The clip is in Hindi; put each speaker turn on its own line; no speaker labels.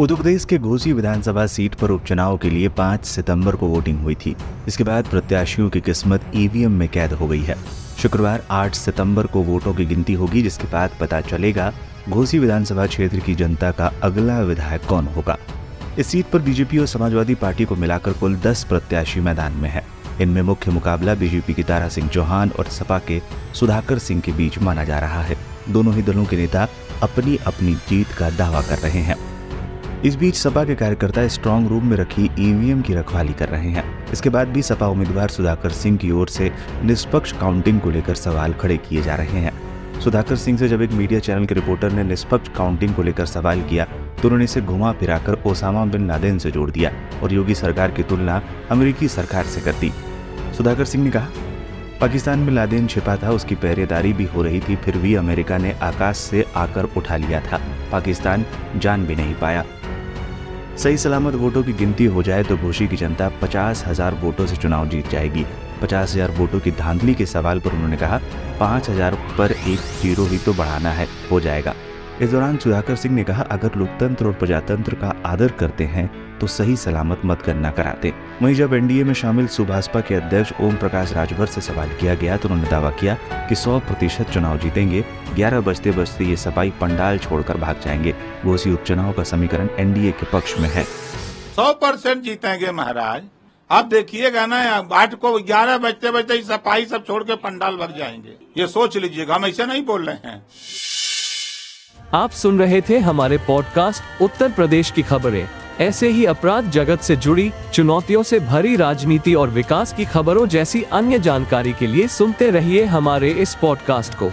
उत्तर प्रदेश के घोसी विधानसभा सीट पर उपचुनाव के लिए 5 सितंबर को वोटिंग हुई थी। इसके बाद प्रत्याशियों की किस्मत ईवीएम में कैद हो गई है। शुक्रवार 8 सितंबर को वोटों की गिनती होगी, जिसके बाद पता चलेगा घोसी विधानसभा क्षेत्र की जनता का अगला विधायक कौन होगा। इस सीट पर बीजेपी और समाजवादी पार्टी को मिलाकर कुल 10 प्रत्याशी मैदान में है। इनमें मुख्य मुकाबला बीजेपी की तारा सिंह चौहान और सपा के सुधाकर सिंह के बीच माना जा रहा है। दोनों ही दलों के नेता अपनी अपनी जीत का दावा कर रहे हैं। इस बीच सपा के कार्यकर्ता स्ट्रांग रूम में रखी ईवीएम की रखवाली कर रहे हैं। इसके बाद भी सपा उम्मीदवार सुधाकर सिंह की ओर से निष्पक्ष काउंटिंग को लेकर सवाल खड़े किए जा रहे हैं। सुधाकर सिंह से जब एक मीडिया चैनल के रिपोर्टर ने निष्पक्ष काउंटिंग को लेकर सवाल किया तो उन्होंने इसे घुमा फिराकर ओसामा बिन लादेन से जोड़ दिया और योगी सरकार की तुलना अमेरिकी सरकार से कर दी। सुधाकर सिंह ने कहा, पाकिस्तान में लादेन छिपा था, उसकी पहरेदारी भी हो रही थी, फिर भी अमेरिका ने आकाश से आकर उठा लिया था। पाकिस्तान जान भी नहीं पाया। सही सलामत वोटों की गिनती हो जाए तो घोषी की जनता पचास हज़ार वोटों से चुनाव जीत जाएगी। पचास हज़ार वोटों की धांधली के सवाल पर उन्होंने कहा, पाँच हज़ार पर एक ज़ीरो ही तो बढ़ाना है, हो जाएगा। इस दौरान सुधाकर सिंह ने कहा, अगर लोकतंत्र और प्रजातंत्र का आदर करते हैं तो सही सलामत मत करना कराते। वहीं जब एनडीए में शामिल सुभाषपा के अध्यक्ष ओम प्रकाश राजभर से सवाल किया गया तो उन्होंने दावा किया कि 100 प्रतिशत चुनाव जीतेंगे 11 बजते बजते ये सफ़ाई पंडाल छोड़कर भाग जाएँगे। घोसी उपचुनाव का समीकरण एनडीए के पक्ष में है।
सौ परसेंट जीतेंगे महाराज। आप देखिएगा ना आठ को ग्यारह बजते बजते सफ़ाई सब छोड़ के पंडाल भर जाएँगे। ये सोच लीजिएगा हम ऐसे नहीं बोल रहे हैं।
आप सुन रहे थे हमारे पॉडकास्ट उत्तर प्रदेश की खबरें। ऐसे ही अपराध जगत से जुड़ी चुनौतियों से भरी राजनीति और विकास की खबरों जैसी अन्य जानकारी के लिए सुनते रहिए हमारे इस पॉडकास्ट को।